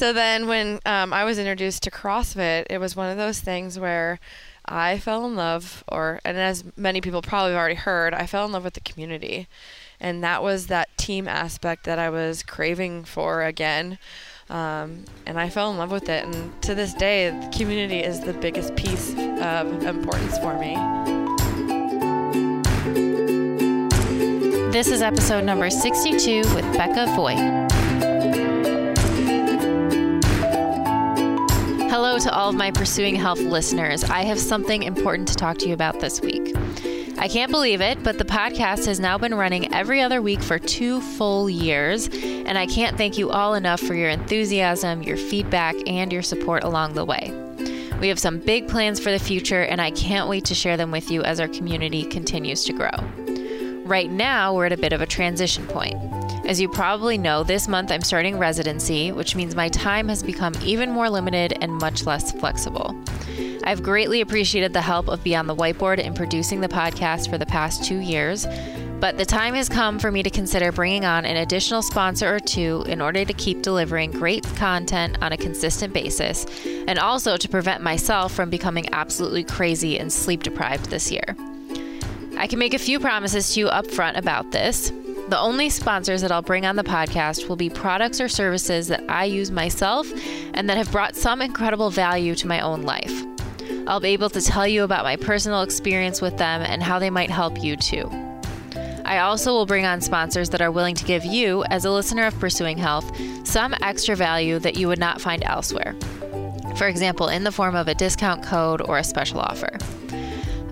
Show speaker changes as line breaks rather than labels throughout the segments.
So then, when um, I was introduced to CrossFit, it was one of those things where I fell in love, or and as many people probably have already heard, I fell in love with the community, and that was that team aspect that I was craving for again. Um, and I fell in love with it. And to this day, the community is the biggest piece of importance for me.
This is episode number 62 with Becca Voigt. Hello to all of my Pursuing Health listeners. I have something important to talk to you about this week. I can't believe it, but the podcast has now been running every other week for two full years, and I can't thank you all enough for your enthusiasm, your feedback, and your support along the way. We have some big plans for the future, and I can't wait to share them with you as our community continues to grow. Right now, we're at a bit of a transition point. As you probably know, this month I'm starting residency, which means my time has become even more limited and much less flexible. I've greatly appreciated the help of Beyond the Whiteboard in producing the podcast for the past two years, but the time has come for me to consider bringing on an additional sponsor or two in order to keep delivering great content on a consistent basis, and also to prevent myself from becoming absolutely crazy and sleep deprived this year. I can make a few promises to you up front about this. The only sponsors that I'll bring on the podcast will be products or services that I use myself and that have brought some incredible value to my own life. I'll be able to tell you about my personal experience with them and how they might help you too. I also will bring on sponsors that are willing to give you, as a listener of Pursuing Health, some extra value that you would not find elsewhere. For example, in the form of a discount code or a special offer.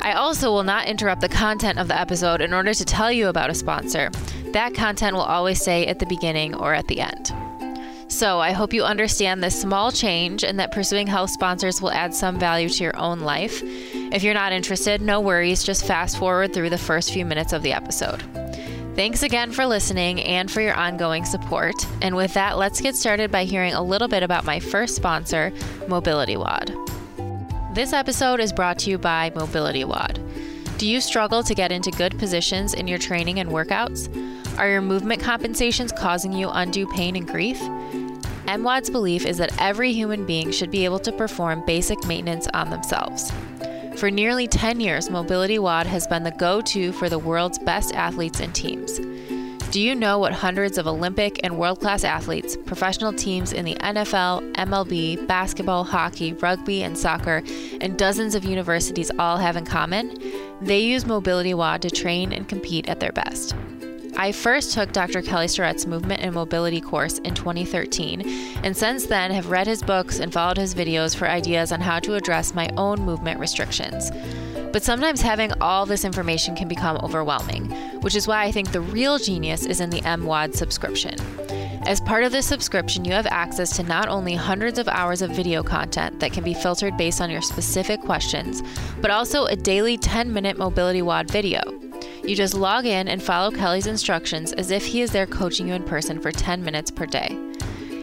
I also will not interrupt the content of the episode in order to tell you about a sponsor. That content will always say at the beginning or at the end. So I hope you understand this small change and that pursuing health sponsors will add some value to your own life. If you're not interested, no worries, just fast forward through the first few minutes of the episode. Thanks again for listening and for your ongoing support. And with that, let's get started by hearing a little bit about my first sponsor, Mobility WOD. This episode is brought to you by Mobility WOD. Do you struggle to get into good positions in your training and workouts? Are your movement compensations causing you undue pain and grief? MWOD's belief is that every human being should be able to perform basic maintenance on themselves. For nearly 10 years, Mobility WOD has been the go to for the world's best athletes and teams. Do you know what hundreds of Olympic and world class athletes, professional teams in the NFL, MLB, basketball, hockey, rugby, and soccer, and dozens of universities all have in common? They use Mobility WOD to train and compete at their best. I first took Dr. Kelly Starrett's movement and mobility course in 2013, and since then have read his books and followed his videos for ideas on how to address my own movement restrictions. But sometimes having all this information can become overwhelming, which is why I think the real genius is in the MWOD subscription. As part of this subscription, you have access to not only hundreds of hours of video content that can be filtered based on your specific questions, but also a daily 10 minute Mobility WOD video. You just log in and follow Kelly's instructions as if he is there coaching you in person for 10 minutes per day.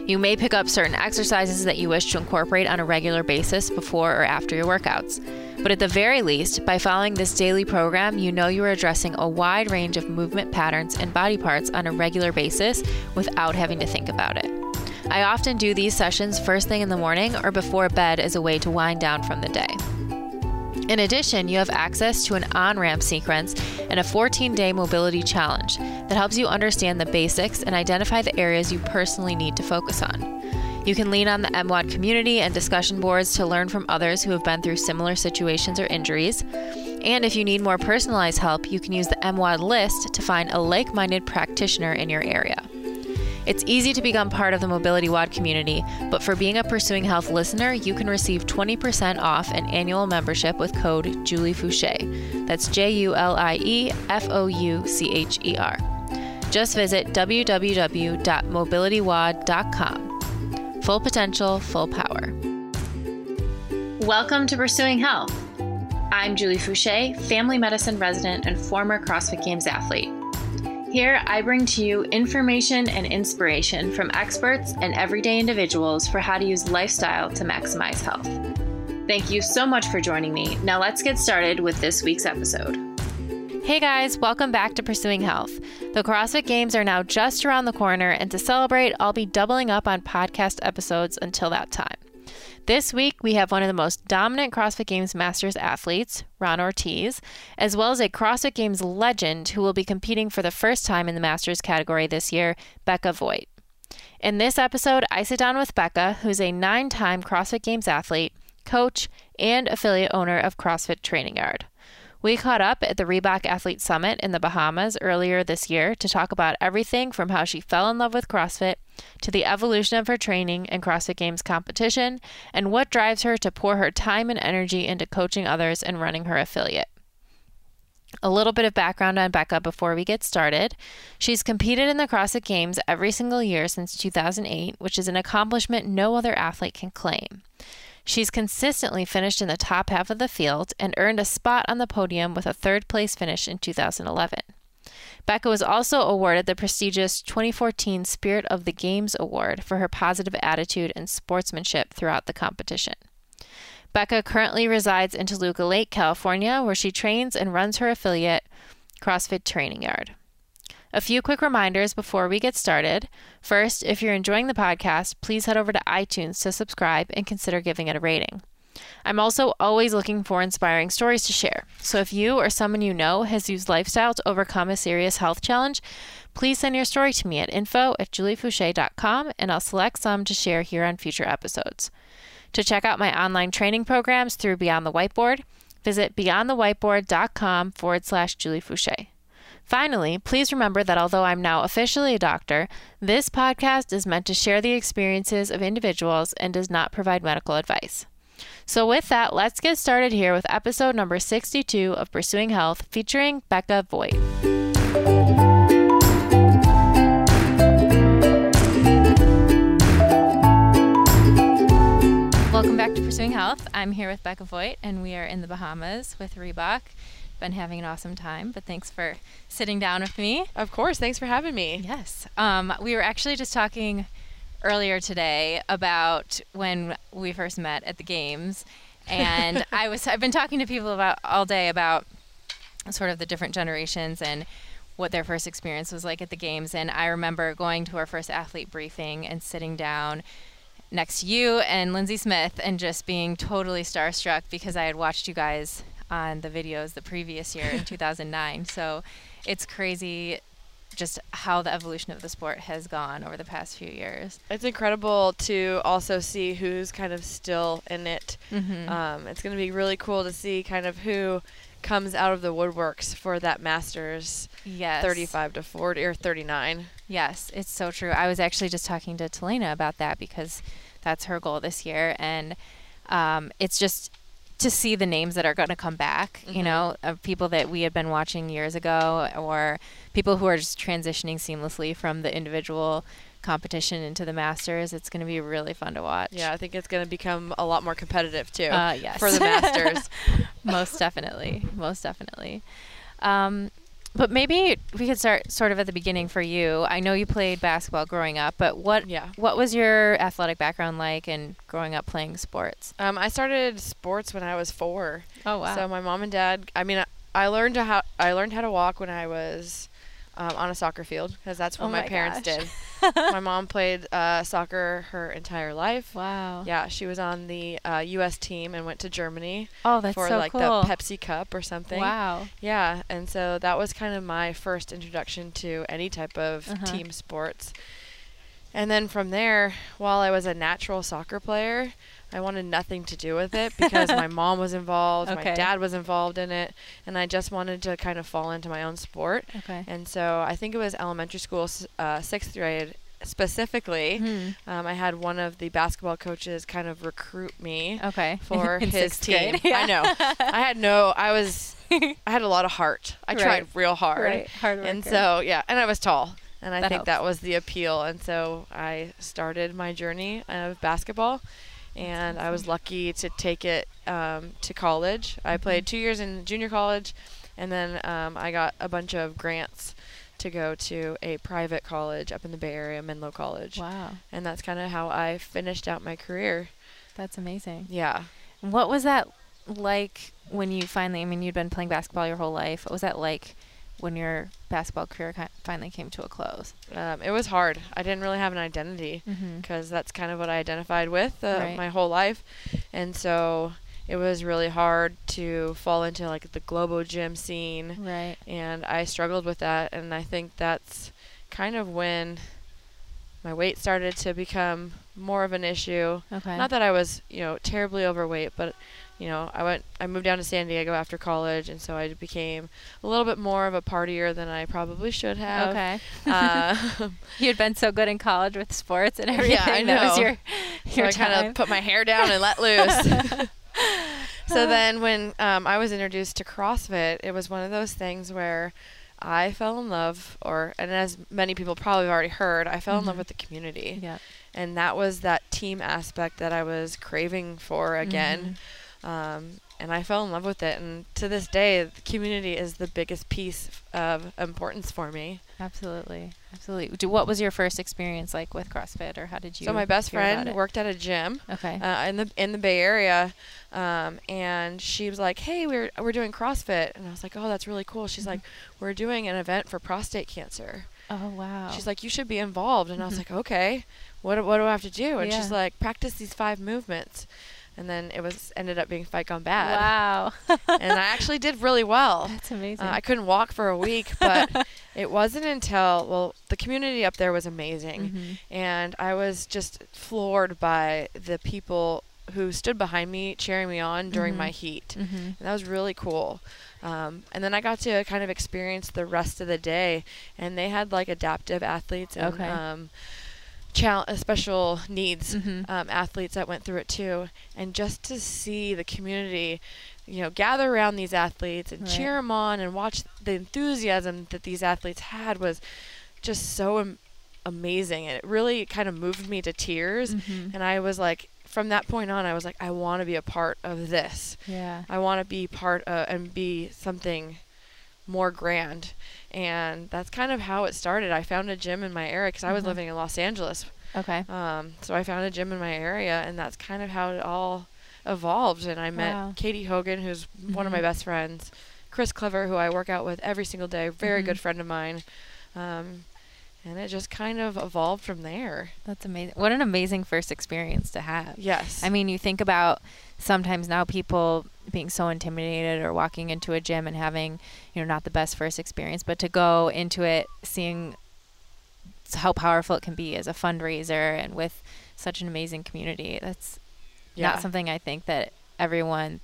You may pick up certain exercises that you wish to incorporate on a regular basis before or after your workouts. But at the very least, by following this daily program, you know you are addressing a wide range of movement patterns and body parts on a regular basis without having to think about it. I often do these sessions first thing in the morning or before bed as a way to wind down from the day. In addition, you have access to an on ramp sequence and a 14 day mobility challenge that helps you understand the basics and identify the areas you personally need to focus on. You can lean on the MWOD community and discussion boards to learn from others who have been through similar situations or injuries. And if you need more personalized help, you can use the MWOD list to find a like minded practitioner in your area. It's easy to become part of the Mobility WOD community, but for being a Pursuing Health listener, you can receive 20% off an annual membership with code Julie Foucher. That's J U L I E F O U C H E R. Just visit www.mobilitywod.com. Full potential, full power. Welcome to Pursuing Health. I'm Julie Foucher, family medicine resident and former CrossFit Games athlete. Here, I bring to you information and inspiration from experts and everyday individuals for how to use lifestyle to maximize health. Thank you so much for joining me. Now, let's get started with this week's episode. Hey guys, welcome back to Pursuing Health, The CrossFit Games are now just around the corner, and to celebrate, I'll be doubling up on podcast episodes until that time. This week, we have one of the most dominant CrossFit Games Masters athletes, Ron Ortiz, as well as a CrossFit Games legend who will be competing for the first time in the Masters category this year, Becca Voigt. In this episode, I sit down with Becca, who's a nine time CrossFit Games athlete, coach, and affiliate owner of CrossFit Training Yard. We caught up at the Reebok Athlete Summit in the Bahamas earlier this year to talk about everything from how she fell in love with CrossFit to the evolution of her training and CrossFit Games competition and what drives her to pour her time and energy into coaching others and running her affiliate. A little bit of background on Becca before we get started. She's competed in the CrossFit Games every single year since 2008, which is an accomplishment no other athlete can claim. She's consistently finished in the top half of the field and earned a spot on the podium with a third place finish in 2011. Becca was also awarded the prestigious 2014 Spirit of the Games Award for her positive attitude and sportsmanship throughout the competition. Becca currently resides in Toluca Lake, California, where she trains and runs her affiliate, CrossFit Training Yard. A few quick reminders before we get started. First, if you're enjoying the podcast, please head over to iTunes to subscribe and consider giving it a rating. I'm also always looking for inspiring stories to share. So if you or someone you know has used lifestyle to overcome a serious health challenge, please send your story to me at info at juliefoucher.com and I'll select some to share here on future episodes. To check out my online training programs through Beyond the Whiteboard, visit beyondthewhiteboard.com forward slash Julie Foucher. Finally, please remember that although I'm now officially a doctor, this podcast is meant to share the experiences of individuals and does not provide medical advice. So, with that, let's get started here with episode number 62 of Pursuing Health featuring Becca Voigt. Welcome back to Pursuing Health. I'm here with Becca Voigt, and we are in the Bahamas with Reebok been having an awesome time, but thanks for sitting down with me.
Of course. Thanks for having me.
Yes. Um, we were actually just talking earlier today about when we first met at the games. And I was I've been talking to people about all day about sort of the different generations and what their first experience was like at the games. And I remember going to our first athlete briefing and sitting down next to you and Lindsay Smith and just being totally starstruck because I had watched you guys on the videos the previous year in 2009. So it's crazy just how the evolution of the sport has gone over the past few years.
It's incredible to also see who's kind of still in it. Mm-hmm. Um, it's going to be really cool to see kind of who comes out of the woodworks for that Masters
yes.
35 to 40 or 39.
Yes, it's so true. I was actually just talking to Talayna about that because that's her goal this year. And um, it's just to see the names that are going to come back, mm-hmm. you know, of people that we had been watching years ago or people who are just transitioning seamlessly from the individual competition into the masters. It's going to be really fun to watch.
Yeah, I think it's going to become a lot more competitive too
uh, yes.
for the masters.
Most definitely. Most definitely. Um, but maybe we could start sort of at the beginning for you. I know you played basketball growing up, but what yeah. what was your athletic background like and growing up playing sports?
Um, I started sports when I was four.
Oh wow!
So my mom and dad. I mean, I, I learned how I learned how to walk when I was um, on a soccer field because that's what oh my, my, parents did. my mom played uh, soccer her entire life.
Wow.
Yeah, she was on the uh, U.S. team and went to Germany.
Oh, that's
for
so
like
cool.
the Pepsi Cup or something.
Wow.
Yeah, and so that was kind of my first introduction to any type of uh-huh. team sports. And then from there, while I was a natural soccer player, I wanted nothing to do with it because my mom was involved, okay. my dad was involved in it, and I just wanted to kind of fall into my own sport.
Okay.
And so I think it was elementary school, uh, sixth grade specifically. Mm-hmm. Um, I had one of the basketball coaches kind of recruit me.
Okay.
For his team.
Yeah.
I know. I had no. I was. I had a lot of heart. I
right.
tried real hard.
Right. Hard worker.
And so yeah, and I was tall. And I
that
think
helps.
that was the appeal. And so I started my journey of basketball and I was lucky to take it um, to college. I mm-hmm. played two years in junior college, and then um, I got a bunch of grants to go to a private college up in the Bay Area, Menlo College.
Wow.
And that's kind of how I finished out my career.
That's amazing.
Yeah.
What was that like when you finally, I mean, you'd been playing basketball your whole life. What was that like when your basketball career finally came to a close?
Um, it was hard. I didn't really have an identity
Mm-hmm.
because that's kind of what I identified with uh,
Right.
my whole life, and so it was really hard to fall into like the Globo gym scene,
Right.
and I struggled with that. And I think that's kind of when my weight started to become more of an issue.
Okay.
Not that I was, you know, terribly overweight, but you know, I went I moved down to San Diego after college and so I became a little bit more of a partier than I probably should have.
okay.
Uh,
you had been so good in college with sports and everything. Yeah.
I
That was
know.
your
so
your
I kind of put my hair down and let loose. so then when um, I was introduced to CrossFit, it was one of those things where I fell in love, or and as many people probably have already heard, I fell in love
Mhm.
with the community,
yeah.
and that was that team aspect that I was craving for again.
Mm-hmm.
Um, and I fell in love with it, and to this day, the community is the biggest piece of importance for me.
Absolutely. Absolutely. Do, what was your first experience like with CrossFit, or how did you?
so my best friend worked at a gym,
Okay.
uh, in the in the Bay Area, um, and she was like, "Hey, we're we're doing CrossFit," and I was like, "Oh, that's really cool." She's
Mhm.
like, "We're doing an event for prostate cancer."
oh wow.
She's like, "You should be involved," and I was
Mhm.
like, "Okay, what what do I have to do?" And she's like, "Practice these five movements," and then it was ended up being Fight Gone Bad,
wow.
and I actually did really well.
That's amazing.
Uh, I couldn't walk for a week, but it wasn't until well, the community up there was amazing
Mhm.
and I was just floored by the people who stood behind me cheering me on during
Mhm.
my heat.
Mhm.
And that was really cool. Um, and then I got to kind of experience the rest of the day, and they had like adaptive athletes and
Okay.
um, chal- uh, special needs
Mhm.
um, athletes that went through it too. And just to see the community, you know, gather around these athletes and
Right.
cheer them on and watch the enthusiasm that these athletes had was just so am- amazing. And it really kind of moved me to tears.
Mhm.
And I was like, from that point on, I was like, I want to be a part of this.
Yeah.
I want to be part of and be something more grand. And that's kind of how it started. I found a gym in my area because I was
Mhm.
living in Los Angeles.
Okay.
Um, so I found a gym in my area, and that's kind of how it all evolved. And I met
Wow.
Katie Hogan, who's one of my
Mhm.
best friends, Chris Clever, who I work out with every single day, very
Mhm.
good friend of mine. Um, and it just kind of evolved from there.
That's amazing. What an amazing first experience to have.
Yes.
I mean, you think about sometimes now people being so intimidated or walking into a gym and having, you know, not the best first experience, but to go into it seeing how powerful it can be as a fundraiser and with such an amazing community. That's
yeah.
not something I think that everyone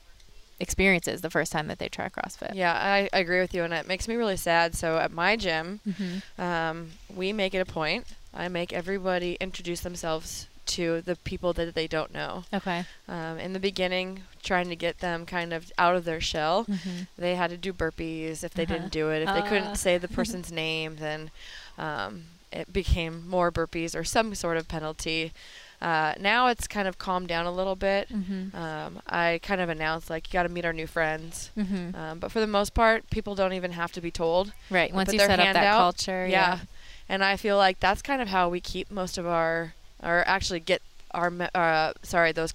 experiences the first time that they try CrossFit.
Yeah, I, I agree with you, and it makes me really sad. So at my gym,
Mm-hmm.
um, we make it a point. I make everybody introduce themselves to the people that they don't know.
Okay.
Um, in the beginning, trying to get them kind of out of their shell,
Mm-hmm.
they had to do burpees if they
Uh-huh.
didn't do it. If they
Ah.
couldn't say the person's name, then um, it became more burpees or some sort of penalty. Uh, now it's kind of calmed down a little bit.
Mm-hmm.
Um, I kind of announced like you got to meet our new friends.
Mm-hmm.
Um, but for the most part, people don't even have to be told.
Right. Once you set up that
out,
culture.
Yeah. And I feel like that's kind of how we keep most of our, or actually get our, uh, sorry, those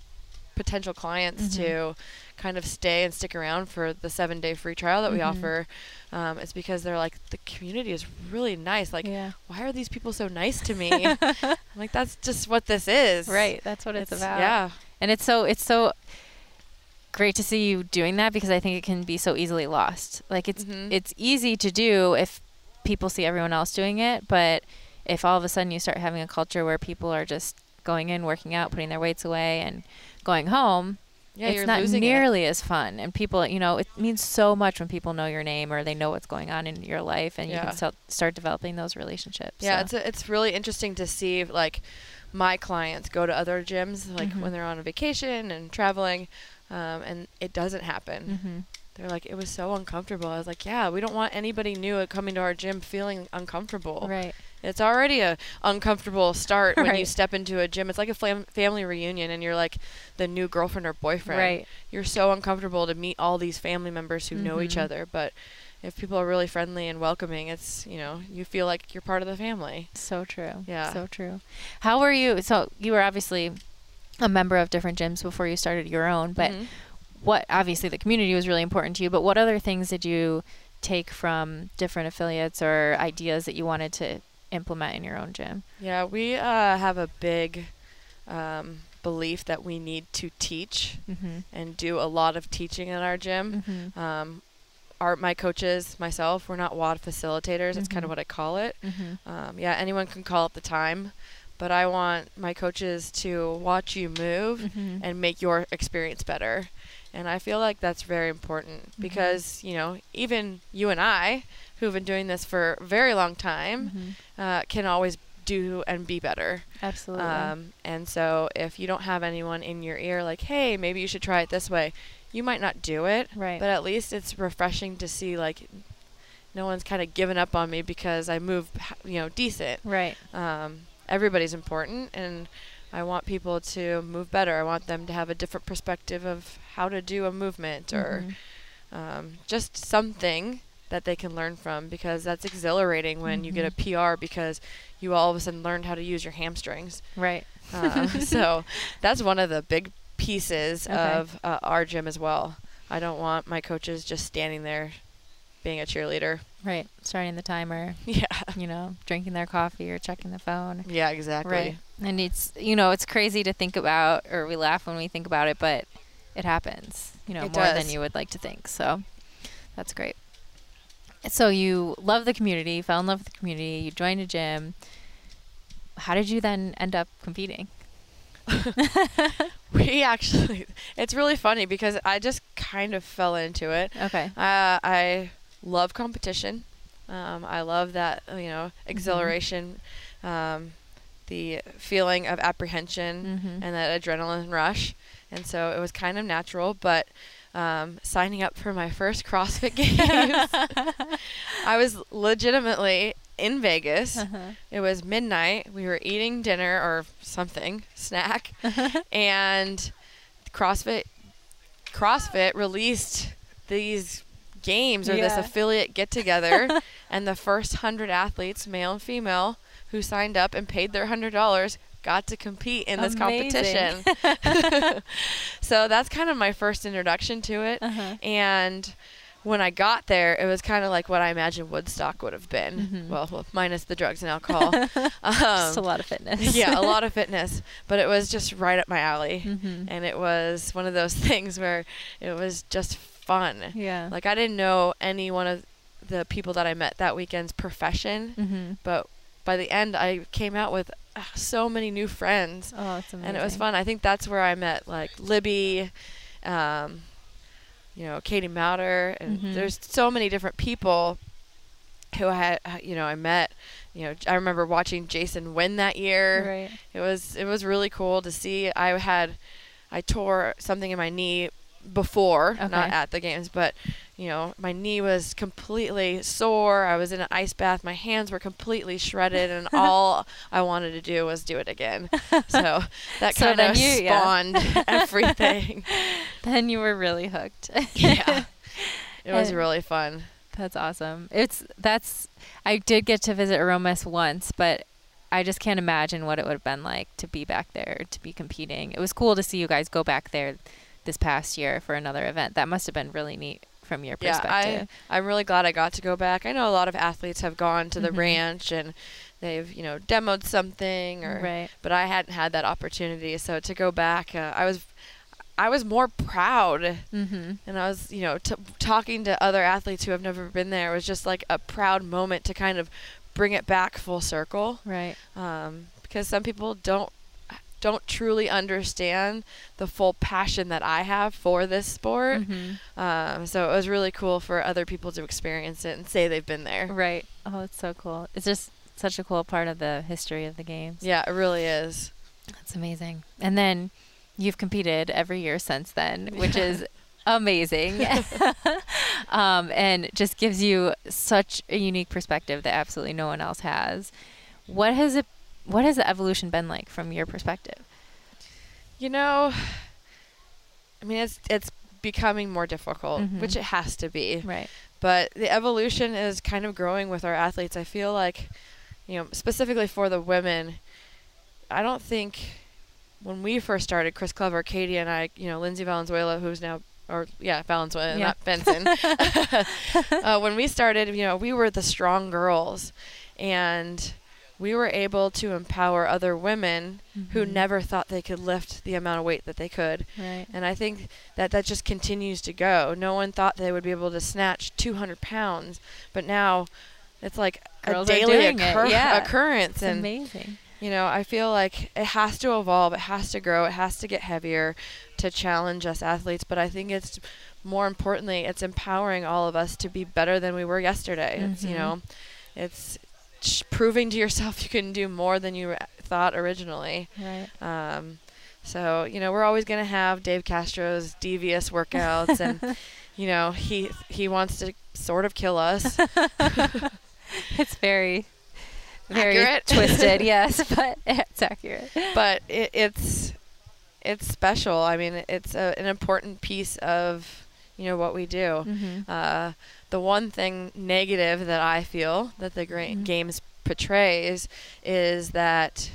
potential clients
Mhm.
to kind of stay and stick around for the seven day free trial that we
Mhm.
offer. Um, it's because they're like, the community is really nice. Like,
yeah.
why are these people so nice to me? Like, that's just what this is.
Right. That's what it's, about.
Yeah.
And it's so it's so great to see you doing that because I think it can be so easily lost. Like it's
Mhm.
it's easy to do if people see everyone else doing it, but if all of a sudden you start having a culture where people are just going in, working out, putting their weights away and going home,
Yeah,
it's not
losing it.
nearly as fun. And people, you know, it means so much when people know your name or they know what's going on in your life and you can start start developing those relationships.
Yeah,
So-
it's a, it's really interesting to see like my clients go to other gyms like
Mhm.
when they're on a vacation and traveling, um, and it doesn't happen.
Mhm.
They're like, it was so uncomfortable. I was like, yeah, we don't want anybody new coming to our gym feeling uncomfortable.
Right.
It's already a uncomfortable start when you step into a gym. It's like a fam- family reunion, and you're like the new girlfriend or boyfriend.
Right.
You're so uncomfortable to meet all these family members who know each
Mhm.
other, but if people are really friendly and welcoming, it's you know you feel like you're part of the family.
So true.
Yeah.
So true. How were you? So you were obviously a member of different gyms before you started your own, but
Mhm.
what obviously the community was really important to you, but what other things did you take from different affiliates or ideas that you wanted to implement in your own gym?
Yeah, we uh, have a big um, belief that we need to teach
Mm-hmm.
and do a lot of teaching in our gym.
Mm-hmm.
Um, our my coaches, myself, we're not WOD facilitators. That's kind
Mhm.
of what I call it.
Mm-hmm.
Um, yeah, anyone can call it the time, but I want my coaches to watch you move
Mm-hmm.
and make your experience better. And I feel like that's very important
Mhm.
because, you know, even you and I, who've been doing this for a very long time,
Mm-hmm.
uh, can always do and be better.
Absolutely.
Um, and so if you don't have anyone in your ear like, hey, maybe you should try it this way, you might not do it.
right.
But at least it's refreshing to see like no one's kind of given up on me because I move, you know, decent.
right.
Um, everybody's important, and I want people to move better. I want them to have a different perspective of how to do a movement or
Mhm.
um, just something that they can learn from because that's exhilarating when you get a PR because you all of a sudden learned how to use your hamstrings.
Right.
Uh, so that's one of the big pieces
Okay.
of uh, our gym as well. I don't want my coaches just standing there being a cheerleader.
Right. Starting the timer,
Yeah.
you know, drinking their coffee or checking the phone.
Yeah, exactly.
Right. And it's, you know, it's crazy to think about, or we laugh when we think about it, but it happens, you know,
It
more than you would like to think. So that's great. So you love the community, fell in love with the community, you joined a gym. How did you then end up competing?
We actually, it's really funny because I just kind of fell into it.
Okay.
Uh, I love competition. Um, I love that, you know, exhilaration, um, the feeling of apprehension
Mm-hmm.
and that adrenaline rush. And so it was kind of natural, but um, signing up for my first CrossFit Games, I was legitimately in Vegas.
uh-huh.
It was midnight. We were eating dinner or something, snack, and CrossFit CrossFit released these games or this affiliate get together and the first 100 athletes, male and female, who signed up and paid their $100 got to compete in this
Amazing.
competition. so that's kind of my first introduction to it.
Uh-huh.
And when I got there, it was kind of like what I imagined Woodstock would have been.
Mhm.
Well, well, minus the drugs and alcohol.
Just a
um,
lot of fitness.
yeah, a lot of fitness, but it was just right up my alley.
Mm-hmm.
And it was one of those things where it was just fun.
Yeah.
Like I didn't know any one of the people that I met that weekend's profession,
mm-hmm.
but by the end I came out with uh, so many new friends
Oh, it's amazing.
and it was fun. I think that's where I met like Libby, um, you know, Katie Mouter, and
Mhm.
there's so many different people who I had, uh, you know, I met. You know, I remember watching Jason win that year.
Right.
It was it was really cool to see. I had I tore something in my knee before, not at the games, but you know, my knee was completely sore. I was in an ice bath. My hands were completely shredded, and all I wanted to do was do it again. So that
So
kind of
you- yeah.
spawned everything.
Then you were really hooked.
yeah, it was
And-
really fun.
That's awesome. It's that's I did get to visit Aromas once, but I just can't imagine what it would have been like to be back there, to be competing. It was cool to see you guys go back there this past year for another event. That must have been really neat from your
Yeah,
perspective.
I, I'm really glad I got to go back. I know a lot of athletes have gone to the
Mhm.
ranch and they've, you know, demoed something or
right.
but I hadn't had that opportunity. So to go back, uh, I was, I was more proud,
Mm-hmm.
and I was, you know, t- talking to other athletes who have never been there. It was just like a proud moment to kind of bring it back full circle,
Right.
um, because some people don't don't truly understand the full passion that I have for this sport.
Mm-hmm.
Um, so it was really cool for other people to experience it and say they've been there.
Right. Oh, it's so cool. It's just such a cool part of the history of the games.
Yeah, it really is.
That's amazing. And then you've competed every year since then, which is amazing. um, and just gives you such a unique perspective that absolutely no one else has. What has it what has the evolution been like from your perspective?
You know, I mean, it's it's becoming more difficult,
Mhm.
which it has to be.
Right.
But the evolution is kind of growing with our athletes. I feel like, you know, specifically for the women, I don't think when we first started, Chris Clever, Katie, and I, you know, Lindsay Valenzuela, who's now or yeah, Valenzuela,
Yeah.
not Benson. uh, when we started, you know, we were the strong girls, and we were able to empower other women who
Mhm.
never thought they could lift the amount of weight that they could.
Right.
And I think that that just continues to go. No one thought they would be able to snatch 200 pounds, but now it's like
Girls
a daily occur-
yeah.
occurrence.
It's
and
amazing.
you know, I feel like it has to evolve, it has to grow, it has to get heavier to challenge us athletes. But I think it's more importantly, it's empowering all of us to be better than we were yesterday. It's you
Mhm.
know, it's proving to yourself you can do more than you thought originally.
Right.
Um, so you know, we're always gonna have Dave Castro's devious workouts, and you know, he he wants to sort of kill us.
It's very, very
Accurate.
twisted. Yes, but it's accurate.
but it, it's it's special. I mean, it's a, an important piece of you know what we do.
Mm-hmm.
Uh, the one thing negative that I feel that the
Mhm.
games portrays is that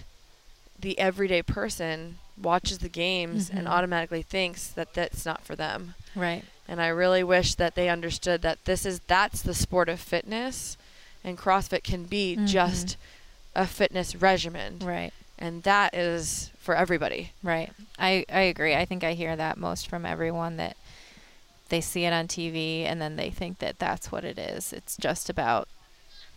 the everyday person watches the games and
Mhm.
automatically thinks that that's not for them.
Right.
And I really wish that they understood that this is that's the sport of fitness, and CrossFit can be
Mhm.
just a fitness regimen,
Right.
and that is for everybody.
Right. I, I agree. I think I hear that most from everyone that they see it on TV and then they think that that's what it is. It's just about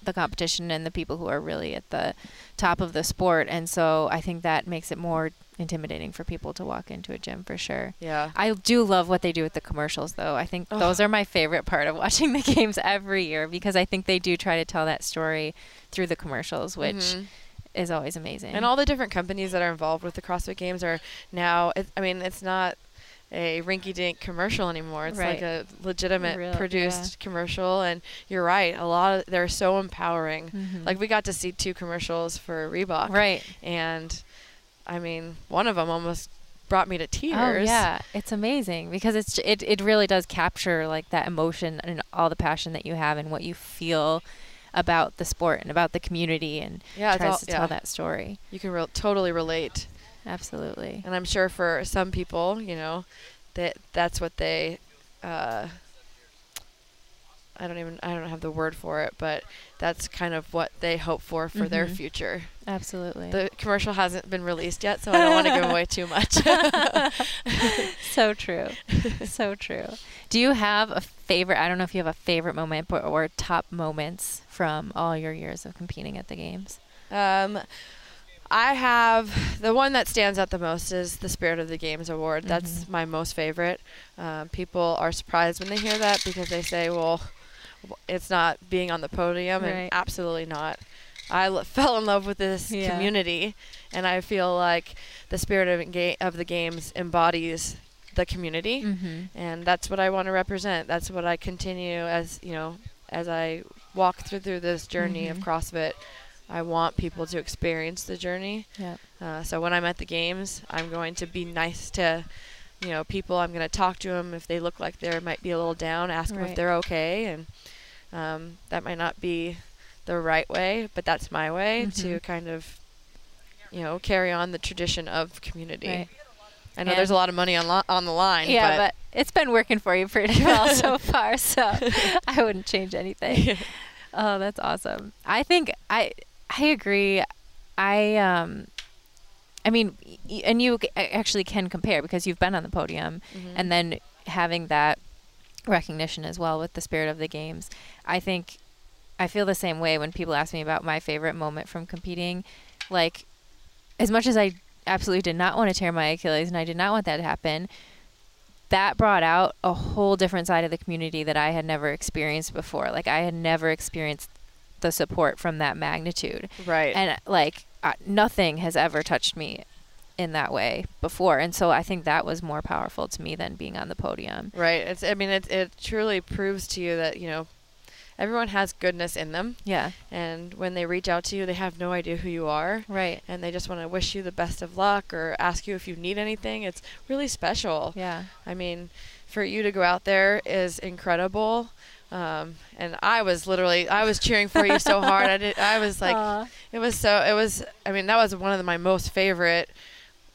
the competition and the people who are really at the top of the sport. And so I think that makes it more intimidating for people to walk into a gym for sure.
Yeah.
I do love what they do with the commercials, though. I think those are my favorite part of watching the games every year because I think they do try to tell that story through the commercials, which
Mhm.
is always amazing.
And all the different companies that are involved with the CrossFit Games are now. It, I mean, it's not a rinky-dink commercial anymore. It's like a legitimate
Real-
produced commercial. And you're right. A lot of they're so empowering.
Mhm.
Like we got to see two commercials for Reebok,
right.
and I mean, one of them almost brought me to tears.
Oh yeah, it's amazing because it's it it really does capture like that emotion and all the passion that you have and what you feel about the sport and about the community and
yeah.
Tries
all,
to
yeah.
tell that story.
You can re- totally relate.
Absolutely.
And I'm sure for some people, you know, that that's what they. Uh, I don't even I don't have the word for it, but that's kind of what they hope for for their
Mhm.
future.
Absolutely.
The commercial hasn't been released yet, so I don't want to give away too much.
so true. so true. Do you have a favorite? I don't know if you have a favorite moment but, or top moments from all your years of competing at the games.
um, I have the one that stands out the most is the Spirit of the Games Award. That's
Mhm.
my most favorite. Um, people are surprised when they hear that because they say, "Well, it's not being on the podium,"
Right.
and absolutely not. I l- fell in love with this
Yeah.
community, and I feel like the spirit of, ga- of the games embodies the community,
Mm-hmm.
and that's what I want to represent. That's what I continue as you know, as I walk through through this journey
Mhm.
of CrossFit. I want people to experience the journey.
Yep.
Uh, so when I'm at the games, I'm going to be nice to, you know, people. I'm going to talk to them if they look like they might be a little down. Ask them if they're okay, and um, that might not be the right way, but that's my way to
Mhm.
kind of, you know, carry on the tradition of community.
Right.
I know there's a lot of money on lo- on the line.
Yeah, but it's been working for you pretty well so far, so I wouldn't change anything. Oh, that's awesome. I think I I agree. I um I mean, and you actually can compare because you've been on the podium
Mhm.
and then having that recognition as well with the spirit of the games. I think I feel the same way when people ask me about my favorite moment from competing. Like, as much as I absolutely did not want to tear my Achilles and I did not want that to happen, that brought out a whole different side of the community that I had never experienced before. Like, I had never experienced the support from that magnitude
right.
and like uh, nothing has ever touched me in that way before and so i think that was more powerful to me than being on the podium
Right. It's. I mean, it it truly proves to you that you know, everyone has goodness in them,
yeah
and when they reach out to you, they have no idea who you are,
right
and they just want to wish you the best of luck or ask you if you need anything. It's really special.
yeah
I mean, for you to go out there is incredible. Um, and I was literally, I was cheering for you so hard. I did. I was like,
Aw.
it was so. It was. I mean, that was one of the, my most favorite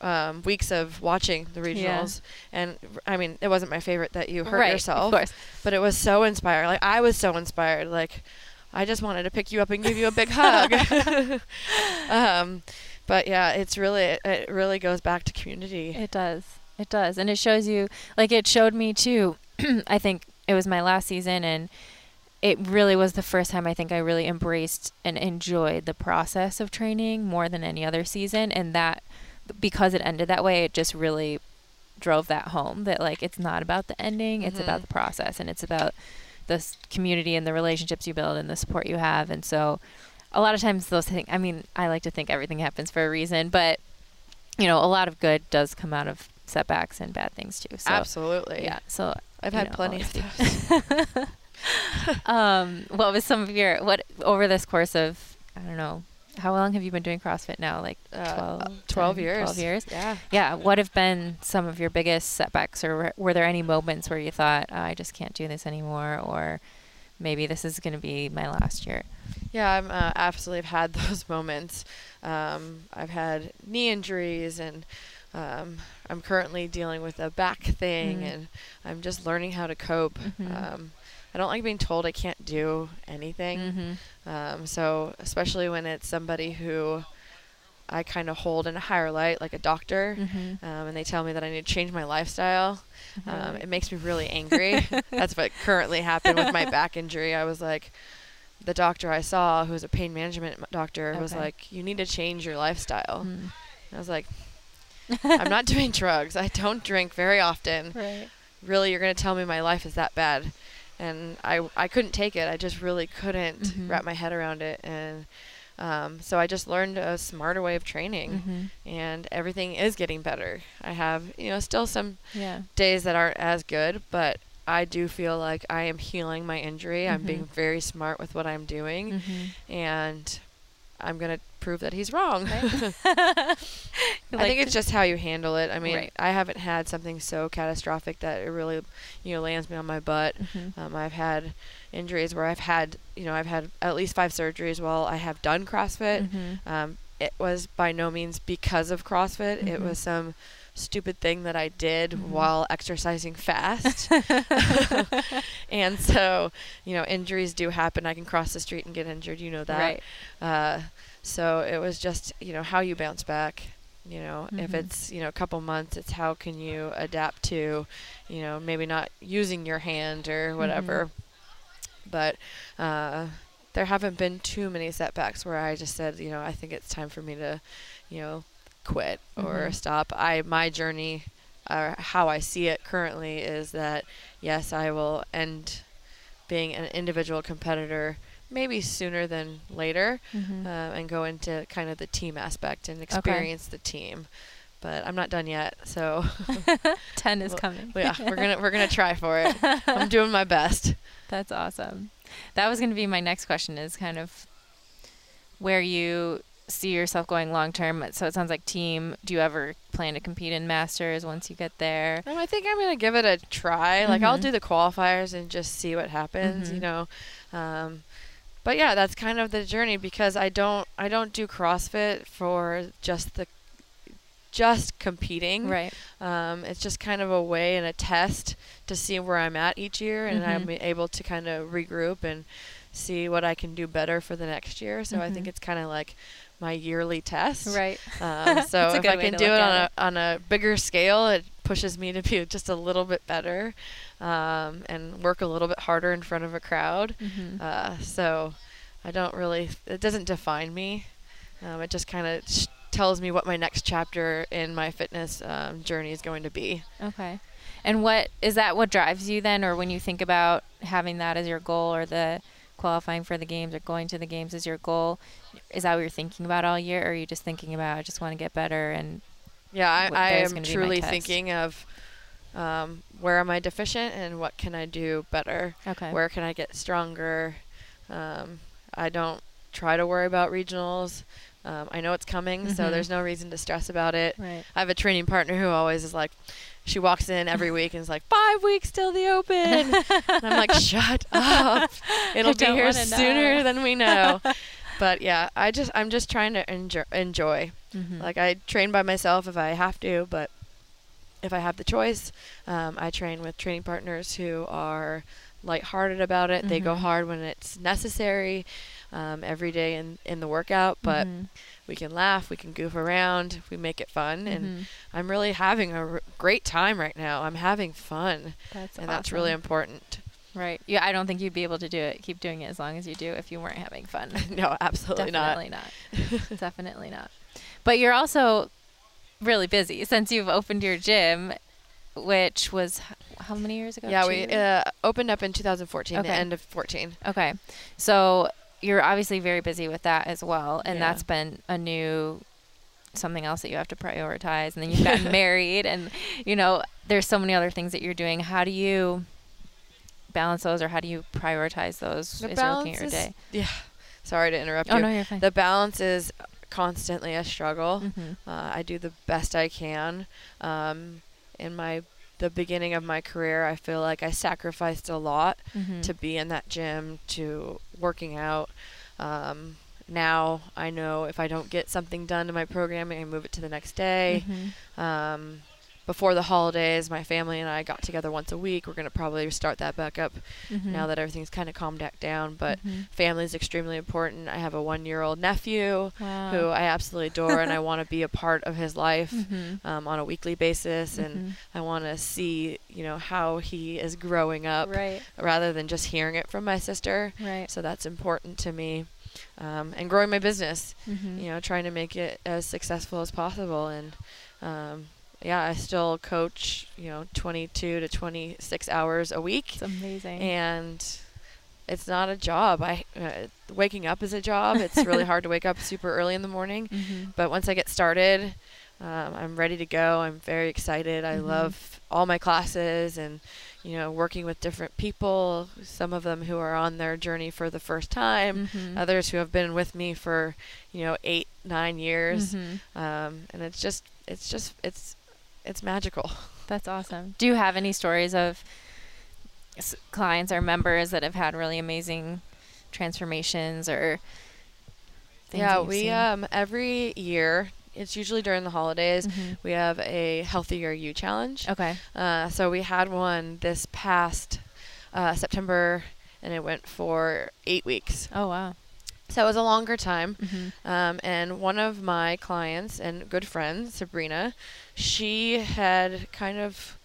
um, weeks of watching the regionals, and I mean, it wasn't my favorite that you hurt
right,
yourself,
Of course.
but it was so inspiring. Like I was so inspired. Like I just wanted to pick you up and give you a big hug. um, but yeah, it's really it really goes back to community.
It does. It does. And it shows you like it showed me too. I think it was my last season and it really was the first time I think I really embraced and enjoyed the process of training more than any other season and that because it ended that way it just really drove that home that like it's not about the ending, it's
Mhm.
about the process and it's about the community and the relationships you build and the support you have and so a lot of times those things I mean, I like to think everything happens for a reason, but you know, a lot of good does come out of setbacks and bad things too. So
Absolutely.
yeah. So
I've had
know,
plenty of those.
um, what was some of your what over this course of I don't know how long have you been doing CrossFit now? Like
Uh,
12,
12
10,
years.
12 years.
Yeah.
Yeah. What have been some of your biggest setbacks, or were- were there any moments where you thought "Oh, I just can't do this anymore, or maybe this is going to be my last year?
Yeah, I'm uh, absolutely have had those moments. Um, I've had knee injuries, and um, I'm currently dealing with a back thing,
Mm.
and I'm just learning how to cope.
Mhm.
Um, I don't like being told I can't do anything.
Mm-hmm.
Um, so especially when it's somebody who I kind of hold in a higher light, like a doctor,
Mm-hmm.
um, and they tell me that I need to change my lifestyle. Um,
Mhm.
it makes me really angry. That's what currently happened with my back injury. I was like, the doctor I saw, who was a pain management doctor, was like, you need to change your lifestyle.
Mm.
I was like, I'm not doing drugs. I don't drink very often.
Right.
Really, you're going to tell me my life is that bad? And I, I couldn't take it. I just really couldn't
Mhm.
wrap my head around it. And um, so I just learned a smarter way of training.
Mm-hmm.
And everything is getting better. I have, you know, still some
Yeah.
days that aren't as good, but I do feel like I am healing my injury. I'm being
Mhm.
very smart with what I'm doing,
Mm-hmm.
and I'm going to prove that he's wrong.
Right.
I think it's just how you handle it. I mean,
Right.
I haven't had something so catastrophic that it really, you know, lands me on my butt.
Mhm.
Um, I've had injuries where I've had, you know, I've had at least five surgeries while I have done CrossFit.
Mhm.
Um, it was by no means because of CrossFit. It
Mhm.
was some stupid thing that I did
Mhm.
while exercising fast. and so, you know, injuries do happen. I can cross the street and get injured. You know that.
Right.
Uh, so it was just, you know, how you bounce back. You know, if
Mhm.
it's, you know, a couple months, it's how can you adapt to, you know, maybe not using your hand or whatever. But uh, there haven't been too many setbacks where I just said, you know, I think it's time for me to, you know, quit or
Mhm.
stop. I my journey, or how I see it currently, is that yes, I will end being an individual competitor maybe sooner than later
Mhm.
uh, and go into kind of the team aspect and experience the team. But I'm not done yet, so
Ten is
well,
coming.
yeah, we're gonna we're gonna try for it. I'm doing my best.
That's awesome. That was going to be my next question is kind of where you see yourself going long term. So it sounds like team. Do you ever plan to compete in masters once you get there?
Um, I think I'm gonna give it a try. Like I'll
Mhm.
do the qualifiers and just see what happens.
Mhm.
You know, um, but yeah, that's kind of the journey because I don't I don't do CrossFit for just the just competing.
Right.
Um, it's just kind of a way and a test to see where I'm at each year, and I'm
Mhm.
able to kind of regroup and see what I can do better for the next year. So I think
Mhm.
it's kind of like my yearly test.
Right.
Um, so if I can do it on a on a bigger scale, it pushes me to be just a little bit better, um, and work a little bit harder in front of a crowd.
Mhm.
Uh, so I don't really. It doesn't define me. Um, it just kind of sh- tells me what my next chapter in my fitness um, journey is going to be.
Okay. And what is that what drives you then or when you think about having that as your goal or the qualifying for the games or going to the games as your goal, is that what you're thinking about all year or are you just thinking about I just want to get better and
Yeah, I, I am
gonna be my
truly thinking of um, where am I deficient and what can I do better.
okay.
Where can I get stronger? Um, I don't try to worry about regionals. Um, I know it's coming, so
Mhm.
there's no reason to stress about it.
Right.
I have a training partner who always is like, she walks in every week and is like, five weeks till the open. and I'm like, shut up. It'll be here sooner
know."
than we know. But yeah, I just, I'm just trying to enjoy, enjoy
Mhm.
Like I train by myself if I have to, but if I have the choice, um, I train with training partners who are lighthearted about it. They go
Mhm.
hard when it's necessary um, every day in, in the workout, but
Mhm.
we can laugh, we can goof around, we make it fun. And
Mhm.
I'm really having a r- great time right now. I'm having fun,
that's
and that's really important.
Right. Yeah, I don't think you'd be able to do it. Keep doing it as long as you do if you weren't having fun.
no, absolutely not.
Definitely not. Definitely not. But you're also really busy since you've opened your gym, which was how many years ago?
Yeah,
Two
we uh, opened up in 2014,
Okay.
the end of 14.
Okay. So you're obviously very busy with that as well. And
Yeah.
that's been a new something else that you have to prioritize. And then you've gotten married and you know, there's so many other things that you're doing. How do you balance those or how do you prioritize those
The
as you're looking at your
balance
day?
is- Yeah. Sorry to interrupt
Oh
you.
no, you're fine.
The balance is constantly a struggle.
Mhm.
Uh, I do the best I can. Um, in my the beginning of my career, I feel like I sacrificed a lot
Mhm.
to be in that gym, to working out. Um, now I know if I don't get something done to my programming, I move it to the next day.
Mhm.
Um, before the holidays, my family and I got together once a week. We're going to probably start that back up
Mhm.
now that everything's kind of calmed back down. But
Mhm.
family is extremely important. I have a one year old nephew
wow.
who I absolutely adore, and I want to be a part of his life
Mhm.
um, on a weekly basis, and
Mhm.
I want to see, you know, how he is growing up
right,
rather than just hearing it from my sister.
right.
So that's important to me, um, and growing my business.
Mhm.
You know, trying to make it as successful as possible, and um, yeah, I still coach. You know, 22 to 26 hours a week
It's amazing.
and it's not a job. I uh, waking up is a job. It's really hard to wake up super early in the morning,
Mhm.
but once I get started, um, I'm ready to go. I'm very excited. I
Mhm.
love all my classes and you know working with different people. Some of them who are on their journey for the first time.
Mhm.
Others who have been with me for you know eight, nine years,
Mhm.
um, and it's just, it's just, it's, it's magical.
That's awesome. Do you have any stories of s- clients or members that have had really amazing transformations or things
yeah, we
seen?
um every year. It's usually during the holidays.
Mhm.
We have a healthier you challenge.
Okay.
Uh, so we had one this past uh, September, and it went for eight weeks.
Oh wow.
So it was a longer time.
Mhm.
Um, and one of my clients and good friends, Sabrina, she had kind of,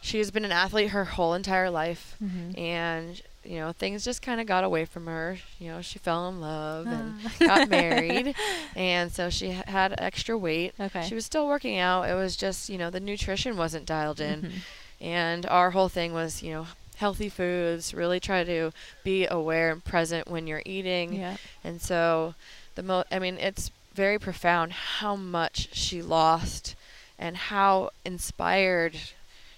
she has been an athlete her whole entire life,
Mhm.
and you know things just kind of got away from her. You know she fell in love and
Ah.
got married, and so she had extra weight.
Okay.
She was still working out. It was just, you know, the nutrition wasn't dialed in.
Mhm.
And our whole thing was, you know, healthy foods, really try to be aware and present when you're eating.
Yeah.
And so the mo I mean, it's very profound how much she lost and how inspired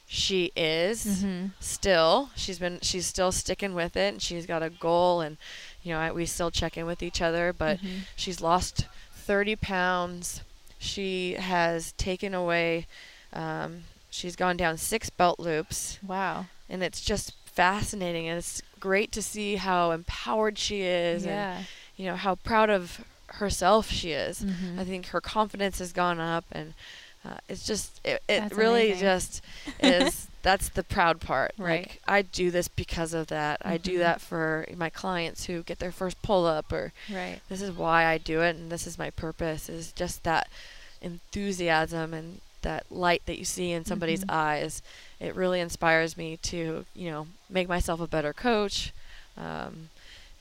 she is
Mhm.
still. She's been she's still sticking with it and she's got a goal and you know, I, we still check in with each other, but
Mhm.
She's lost 30 pounds. She has taken away, um, she's gone down six belt loops.
Wow.
And it's just fascinating. And it's great to see how empowered she is and, you know, how proud of herself she is.
Mhm.
I think her confidence has gone up. And uh, it's just, it, it really
amazing.
just is, that's the proud part.
Right.
Like, I do this because of that. I do
Mhm.
that for my clients who get their first pull up or
Right.
this is why I do it and this is my purpose is just that enthusiasm and that light that you see in somebody's
Mhm.
eyes. It really inspires me to, you know, make myself a better coach um,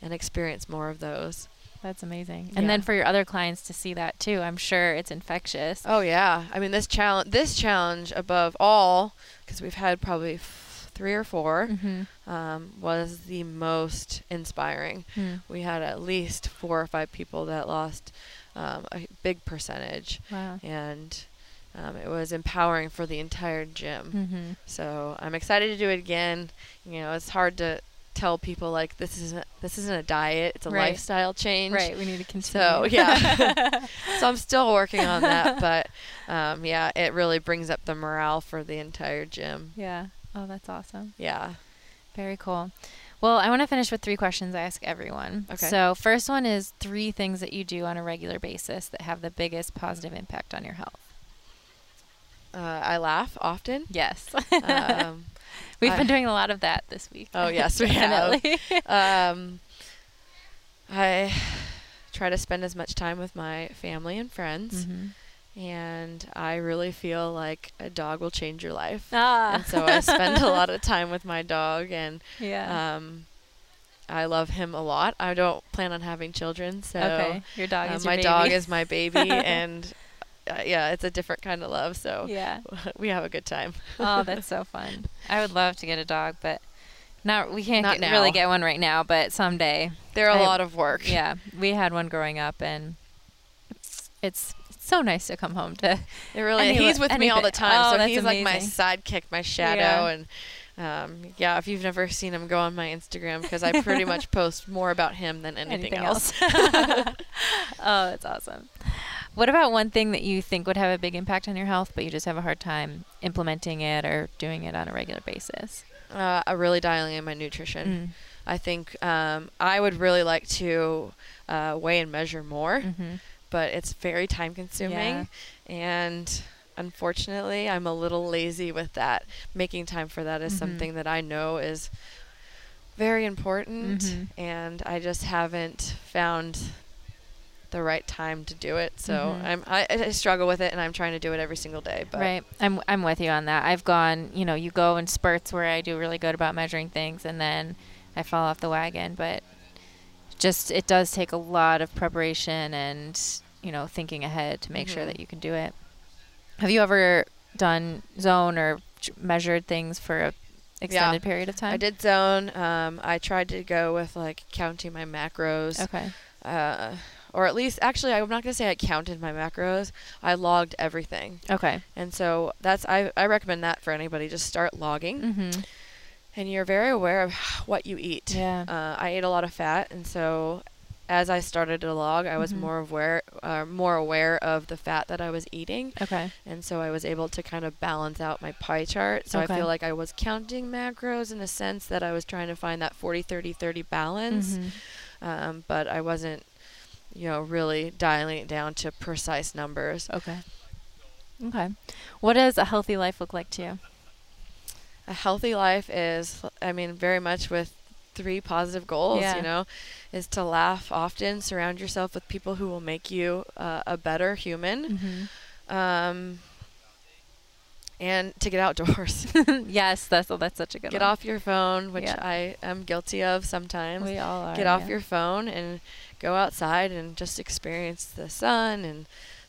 and experience more of those.
That's amazing. And then for your other clients to see that too, I'm sure it's infectious.
Oh yeah, I mean this challenge, this challenge above all, because we've had probably f- three or 4
Mhm.
um, was the most inspiring.
Hmm.
We had at least four or five people that lost um, a big percentage.
Wow.
and um, it was empowering for the entire gym.
Mhm.
So I'm excited to do it again. You know, it's hard to tell people like this isn't this isn't a diet; it's a
Right.
lifestyle change.
Right. We need to continue.
So yeah, so I'm still working on that, but um, yeah, it really brings up the morale for the entire gym.
yeah. Oh, that's awesome.
Yeah.
Very cool. Well, I want to finish with three questions I ask everyone.
Okay.
So, first one is three things that you do on a regular basis that have the biggest positive impact on your health.
Uh, I laugh often.
Yes.
Um,
We've
I-
been doing a lot of that this week.
Oh, yes, we have. Um, I try to spend as much time with my family and friends,
Mhm.
and I really feel like a dog will change your life.
Ah.
And so I spend a lot of time with my dog, and
Yeah.
um, I love him a lot. I don't plan on having children, so
okay. Your dog
uh,
is
my
baby.
dog is my baby, and uh, yeah, it's a different kind of love. So
yeah.
we have a good time.
Oh, that's so fun. I would love to get a dog, but not we can't
Not
get, really get one right now, but someday.
They're a
I-
lot of work.
Yeah, we had one growing up, and it's it's so nice to come home to.
It really.
Any-
he's with me all the time,
Oh,
so he's like my sidekick, my shadow,
Yeah.
and um, yeah. If you've never seen him, go on my Instagram because I pretty much post more about him than anything, else.
oh, that's awesome. What about one thing that you think would have a big impact on your health, but you just have a hard time implementing it or doing it on a regular basis?
uh, I really dialing in my nutrition. I think um, I would really like to uh, weigh and measure more,
Mm-hmm.
but it's very time consuming, and unfortunately, I'm a little lazy with that. Making time for that is
Mhm.
something that I know is very important,
Mhm.
and I just haven't found the right time to do it. So
Mhm.
I'm I, I struggle with it, and I'm trying to do it every single day. But
Right. I'm I'm with you on that. I've gone, you know, you go in spurts where I do really good about measuring things and then I fall off the wagon, but just it does take a lot of preparation and, you know, thinking ahead to make sure
Mhm.
that you can do it. Have you ever done zone or measured things for a extended period of time?
I did zone. Um, I tried to go with like counting my macros.
Okay.
uh, or at least actually I'm not gonna say I counted my macros. I logged everything,
Okay.
and so that's I I recommend that for anybody. Just start logging,
Mhm.
and you're very aware of what you eat.
Yeah.
Uh, I ate a lot of fat, and so as I started to log, I was
Mhm.
more aware uh, more aware of the fat that I was eating,
Okay.
and so I was able to kind of balance out my pie chart. So
Okay.
I feel like I was counting macros in a sense that I was trying to find that 40 30 30 balance
Mhm.
um, but I wasn't, you know, really dialing it down to precise numbers.
Okay. Okay. What does a healthy life look like to you?
A healthy life is, I mean, very much with three positive goals,
Yeah.
you know, is to laugh often, surround yourself with people who will make you uh, a better human,
Mhm.
um, and to get outdoors.
yes, that's oh, that's such a good
get
one.
off your phone, which
Yeah.
I am guilty of sometimes.
We all are.
get off
yeah.
your phone and go outside and just experience the sun and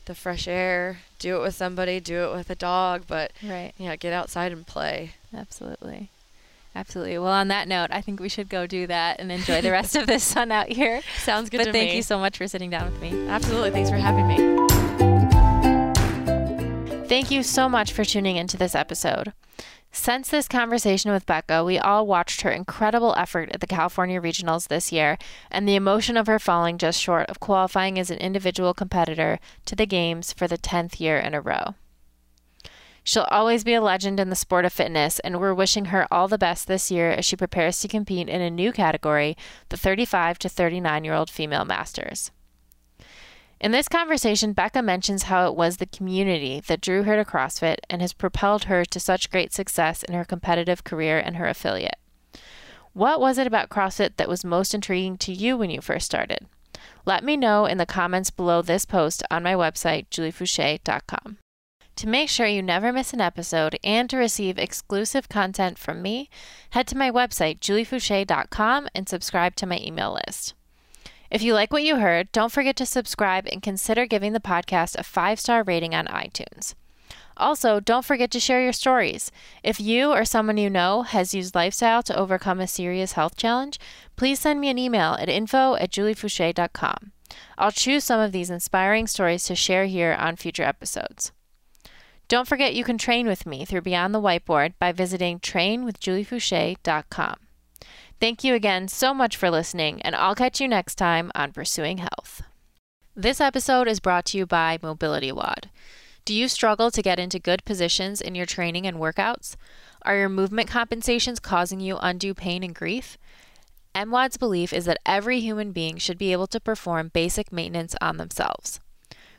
the fresh air. Do it with somebody, do it with a dog, but
right.
yeah, get outside and play.
Absolutely. Absolutely. Well, on that note, I think we should go do that and enjoy the rest of this sun out here.
Sounds good
but thank
me.
you so much for sitting down with me.
Absolutely. Thanks for having me.
Thank you so much for tuning into this episode. Since this conversation with Becca, we all watched her incredible effort at the California Regionals this year and the emotion of her falling just short of qualifying as an individual competitor to the Games for the 10th year in a row. She'll always be a legend in the sport of fitness, and we're wishing her all the best this year as she prepares to compete in a new category, the 35 to 39 year old female masters. In this conversation, Becca mentions how it was the community that drew her to CrossFit and has propelled her to such great success in her competitive career and her affiliate. What was it about CrossFit that was most intriguing to you when you first started? Let me know in the comments below this post on my website, juliefoucher.com. To make sure you never miss an episode and to receive exclusive content from me, head to my website, juliefoucher.com, and subscribe to my email list. If you like what you heard, don't forget to subscribe and consider giving the podcast a five star rating on iTunes. Also, don't forget to share your stories. If you or someone you know has used lifestyle to overcome a serious health challenge, please send me an email at info at juliefoucher.com. I'll choose some of these inspiring stories to share here on future episodes. Don't forget you can train with me through Beyond the Whiteboard by visiting trainwithjuliefoucher.com. Thank you again so much for listening, and I'll catch you next time on Pursuing Health. This episode is brought to you by Mobility WOD. Do you struggle to get into good positions in your training and workouts? Are your movement compensations causing you undue pain and grief? MWOD's belief is that every human being should be able to perform basic maintenance on themselves.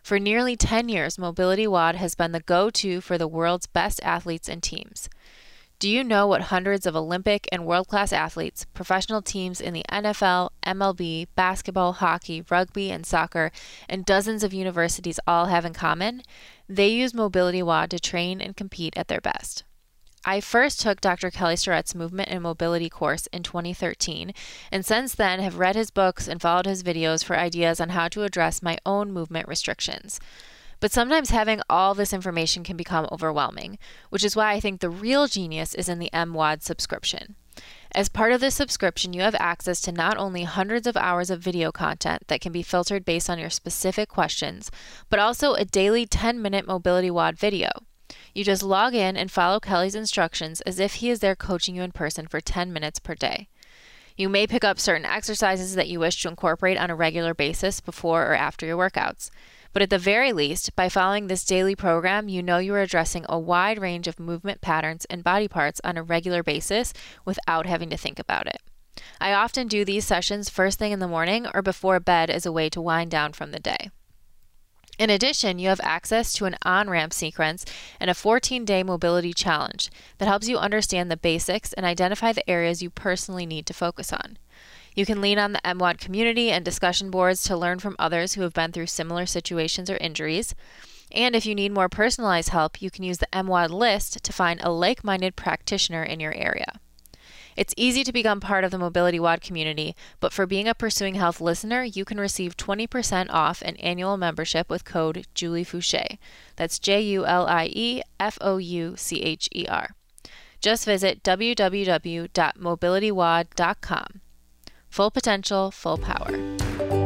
For nearly 10 years, Mobility WOD has been the go to for the world's best athletes and teams. Do you know what hundreds of Olympic and world class athletes, professional teams in the NFL, MLB, basketball, hockey, rugby, and soccer, and dozens of universities all have in common? They use Mobility WOD to train and compete at their best. I first took Dr. Kelly Starrett's movement and mobility course in 2013, and since then have read his books and followed his videos for ideas on how to address my own movement restrictions. But sometimes having all this information can become overwhelming, which is why I think the real genius is in the MWOD subscription. As part of this subscription, you have access to not only hundreds of hours of video content that can be filtered based on your specific questions, but also a daily 10 minute Mobility WOD video. You just log in and follow Kelly's instructions as if he is there coaching you in person for 10 minutes per day. You may pick up certain exercises that you wish to incorporate on a regular basis before or after your workouts. But at the very least, by following this daily program, you know you are addressing a wide range of movement patterns and body parts on a regular basis without having to think about it. I often do these sessions first thing in the morning or before bed as a way to wind down from the day. In addition, you have access to an on ramp sequence and a 14 day mobility challenge that helps you understand the basics and identify the areas you personally need to focus on. You can lean on the MWOD community and discussion boards to learn from others who have been through similar situations or injuries. And if you need more personalized help, you can use the MWOD list to find a like minded practitioner in your area. It's easy to become part of the Mobility WOD community, but for being a Pursuing Health listener, you can receive 20% off an annual membership with code Julie Foucher. That's J U L I E F O U C H E R. Just visit www.mobilitywod.com. Full potential, full power.